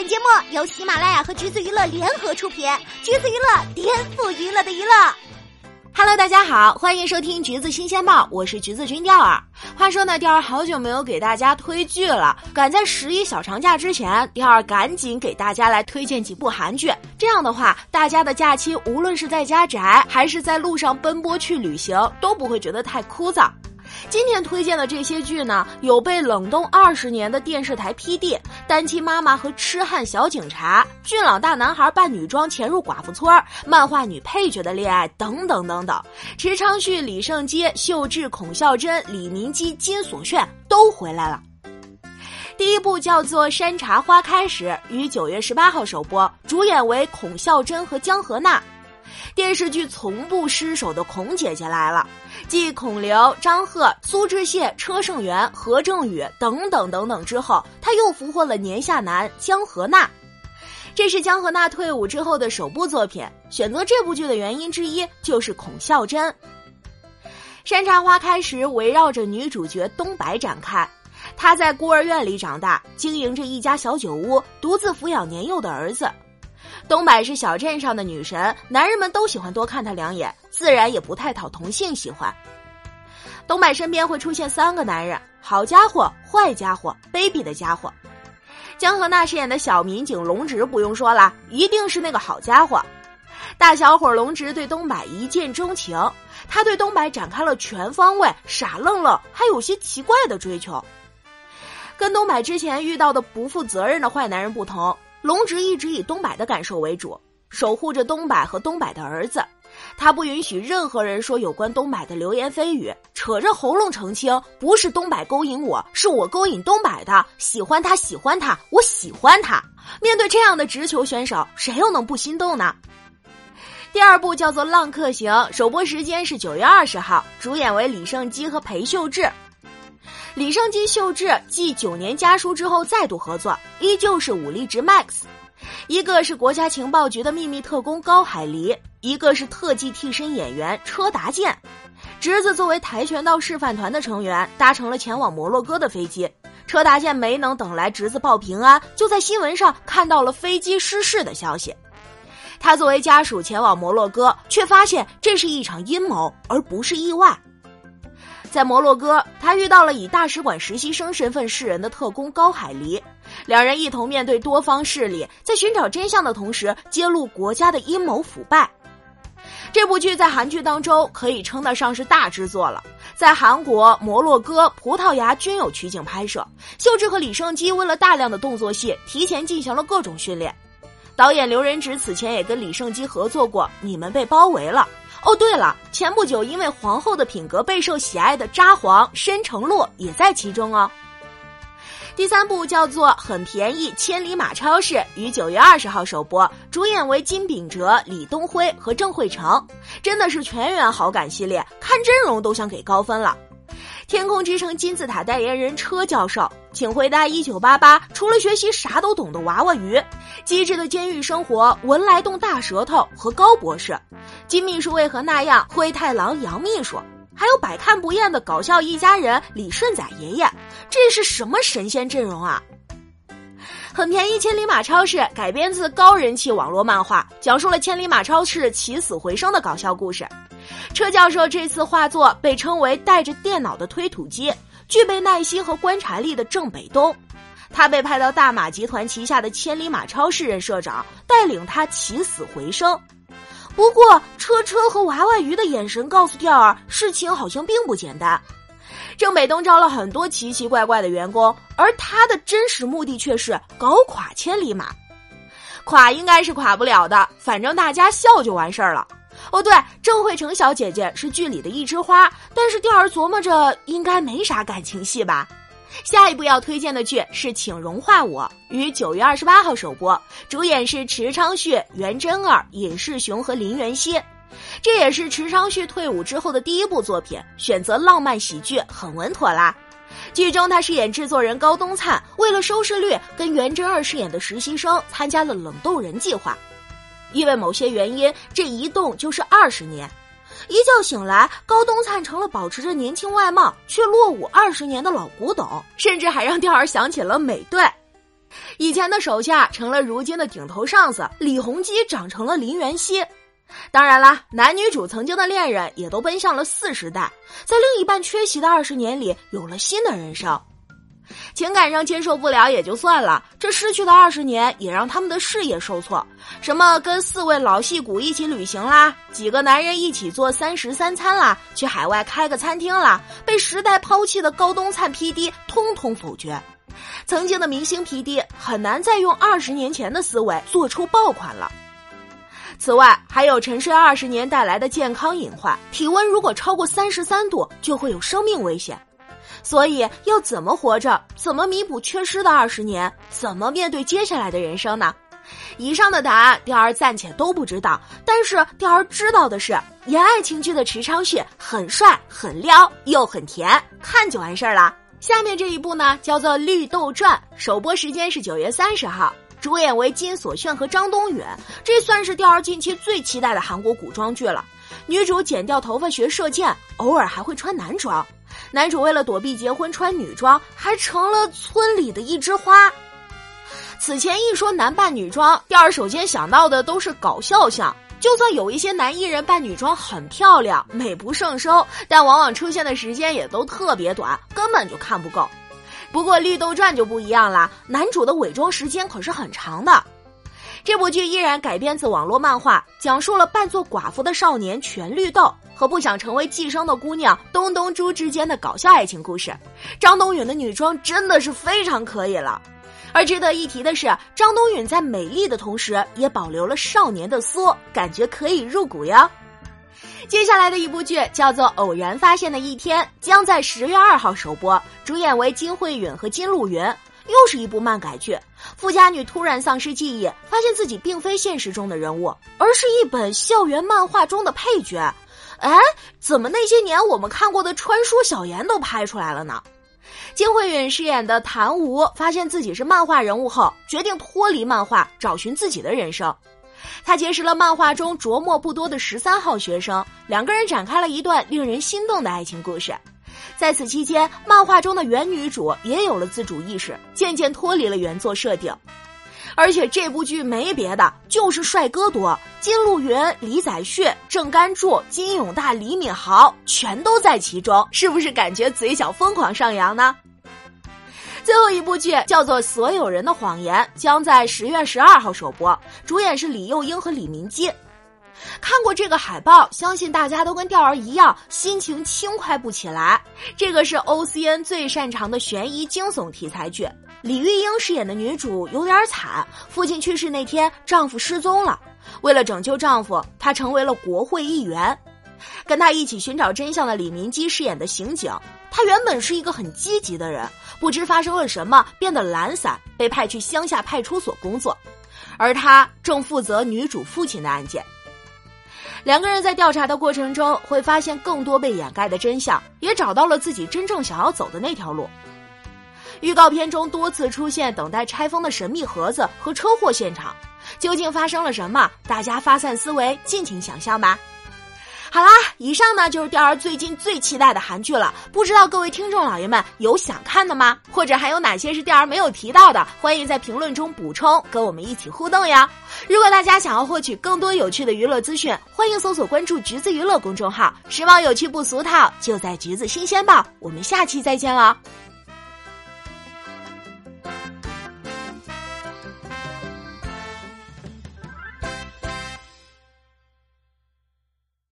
本节目由喜马拉雅和橘子娱乐联合出品，橘子娱乐颠覆娱乐的娱乐。Hello，大家好，欢迎收听橘子新鲜报，我是橘子君钓儿。话说呢，钓儿好久没有给大家推剧了，赶在十一小长假之前，钓儿赶紧给大家来推荐几部韩剧。这样的话，大家的假期无论是在家宅，还是在路上奔波去旅行，都不会觉得太枯燥。今天推荐的这些剧呢，有被冷冻二十年的电视台 PD、单亲妈妈和痴汉小警察、俊朗大男孩扮女装潜入寡妇村、漫画女配角的恋爱等等等等。池昌旭、李胜基、秀智、孔孝真、李明基、金所炫都回来了。第一部叫做《山茶花开时》，于九月十八号首播，主演为孔孝真和江河娜。电视剧从不失手的孔姐姐来了。继孔刘、张赫、苏志燮、车胜元、何正宇等等等等之后，他又俘获了年下男江河娜。这是江河娜退伍之后的首部作品。选择这部剧的原因之一就是孔孝真。《山茶花开时》围绕着女主角东白展开，她在孤儿院里长大，经营着一家小酒屋，独自抚养年幼的儿子。东柏是小镇上的女神，男人们都喜欢多看她两眼，自然也不太讨同性喜欢。东柏身边会出现三个男人：好家伙、坏家伙、卑鄙的家伙。江河娜饰演的小民警龙直不用说了，一定是那个好家伙。大小伙龙直对东柏一见钟情，他对东柏展开了全方位、傻愣愣还有些奇怪的追求。跟东柏之前遇到的不负责任的坏男人不同。龙直一直以东柏的感受为主，守护着东柏和东柏的儿子。他不允许任何人说有关东柏的流言蜚语，扯着喉咙澄清：不是东柏勾引我，是我勾引东柏的。喜欢他，喜欢他，我喜欢他。面对这样的直球选手，谁又能不心动呢？第二部叫做《浪客行》，首播时间是九月二十号，主演为李胜基和裴秀智。李胜基、秀智继九年家书之后再度合作，依旧是武力值 max。一个是国家情报局的秘密特工高海黎，一个是特技替身演员车达健。侄子作为跆拳道示范团的成员，搭乘了前往摩洛哥的飞机。车达健没能等来侄子报平安，就在新闻上看到了飞机失事的消息。他作为家属前往摩洛哥，却发现这是一场阴谋，而不是意外。在摩洛哥，他遇到了以大使馆实习生身份示人的特工高海黎，两人一同面对多方势力，在寻找真相的同时，揭露国家的阴谋腐败。这部剧在韩剧当中可以称得上是大制作了，在韩国、摩洛哥、葡萄牙均有取景拍摄。秀智和李胜基为了大量的动作戏，提前进行了各种训练。导演刘仁植此前也跟李胜基合作过《你们被包围了》。哦，对了，前不久因为皇后的品格备受喜爱的札皇申成洛也在其中哦。第三部叫做《很便宜千里马超市》，于九月二十号首播，主演为金秉哲、李东辉和郑慧成，真的是全员好感系列，看阵容都想给高分了。天空之城金字塔代言人车教授，请回答一九八八，除了学习啥都懂的娃娃鱼，机智的监狱生活，文莱洞大舌头和高博士。金秘书为何那样？灰太狼杨秘书，还有百看不厌的搞笑一家人李顺仔爷爷，这是什么神仙阵容啊！很便宜，千里马超市改编自高人气网络漫画，讲述了千里马超市起死回生的搞笑故事。车教授这次画作被称为带着电脑的推土机，具备耐心和观察力的郑北东，他被派到大马集团旗下的千里马超市任社长，带领他起死回生。不过，车车和娃娃鱼的眼神告诉钓儿，事情好像并不简单。郑北东招了很多奇奇怪怪的员工，而他的真实目的却是搞垮千里马。垮应该是垮不了的，反正大家笑就完事儿了。哦，对，郑慧成小姐姐是剧里的一枝花，但是钓儿琢磨着应该没啥感情戏吧。下一部要推荐的剧是《请融化我》，于九月二十八号首播，主演是池昌旭、袁真儿、尹世雄和林元熙。这也是池昌旭退伍之后的第一部作品，选择浪漫喜剧，很稳妥啦。剧中他饰演制作人高东灿，为了收视率，跟袁真儿饰演的实习生参加了冷冻人计划。因为某些原因，这一冻就是二十年。一觉醒来，高东灿成了保持着年轻外貌却落伍二十年的老古董，甚至还让钓儿想起了美队。以前的手下成了如今的顶头上司，李弘基长成了林元熙。当然啦，男女主曾经的恋人也都奔向了四十代，在另一半缺席的二十年里，有了新的人生。情感上接受不了也就算了，这失去的二十年也让他们的事业受挫。什么跟四位老戏骨一起旅行啦，几个男人一起做三食三餐啦，去海外开个餐厅啦，被时代抛弃的高东灿 PD 通通否决。曾经的明星 PD 很难再用二十年前的思维做出爆款了。此外，还有沉睡二十年带来的健康隐患，体温如果超过三十三度，就会有生命危险。所以，要怎么活着？怎么弥补缺失的二十年？怎么面对接下来的人生呢？以上的答案，钓儿暂且都不知道。但是，钓儿知道的是，演爱情剧的池昌旭很帅、很撩，又很甜，看就完事儿了。下面这一部呢，叫做《绿豆传》，首播时间是九月三十号。主演为金所炫和张东允，这算是钓儿近期最期待的韩国古装剧了。女主剪掉头发学射箭，偶尔还会穿男装。男主为了躲避结婚穿女装，还成了村里的一枝花。此前一说男扮女装，第二首先想到的都是搞笑向。就算有一些男艺人扮女装很漂亮、美不胜收，但往往出现的时间也都特别短，根本就看不够。不过《绿豆传》就不一样了，男主的伪装时间可是很长的。这部剧依然改编自网络漫画，讲述了扮作寡妇的少年全绿豆和不想成为寄生的姑娘东东珠之间的搞笑爱情故事。张东允的女装真的是非常可以了，而值得一提的是，张东允在美丽的同时也保留了少年的缩，感觉可以入骨哟。接下来的一部剧叫做《偶然发现的一天》，将在十月二号首播，主演为金惠允和金路云，又是一部漫改剧。富家女突然丧失记忆，发现自己并非现实中的人物，而是一本校园漫画中的配角。哎，怎么那些年我们看过的穿书小言都拍出来了呢？金惠允饰演的谭吴发现自己是漫画人物后，决定脱离漫画，找寻自己的人生。他结识了漫画中着墨不多的十三号学生，两个人展开了一段令人心动的爱情故事。在此期间，漫画中的原女主也有了自主意识，渐渐脱离了原作设定。而且这部剧没别的，就是帅哥多，金路云、李宰旭、郑甘柱、金永大、李敏镐全都在其中，是不是感觉嘴角疯狂上扬呢？最后一部剧叫做《所有人的谎言》，将在十月十二号首播，主演是李幼英和李明基。看过这个海报，相信大家都跟钓儿一样，心情轻快不起来。这个是 O C N 最擅长的悬疑惊悚题材剧。李玉英饰演的女主有点惨，父亲去世那天，丈夫失踪了。为了拯救丈夫，她成为了国会议员。跟她一起寻找真相的李明基饰演的刑警，他原本是一个很积极的人。不知发生了什么，变得懒散，被派去乡下派出所工作，而他正负责女主父亲的案件。两个人在调查的过程中，会发现更多被掩盖的真相，也找到了自己真正想要走的那条路。预告片中多次出现等待拆封的神秘盒子和车祸现场，究竟发生了什么？大家发散思维，尽情想象吧。好啦，以上呢就是钓儿最近最期待的韩剧了。不知道各位听众老爷们有想看的吗？或者还有哪些是钓儿没有提到的？欢迎在评论中补充，跟我们一起互动呀！如果大家想要获取更多有趣的娱乐资讯，欢迎搜索关注“橘子娱乐”公众号，时髦有趣不俗套，就在橘子新鲜报。我们下期再见了。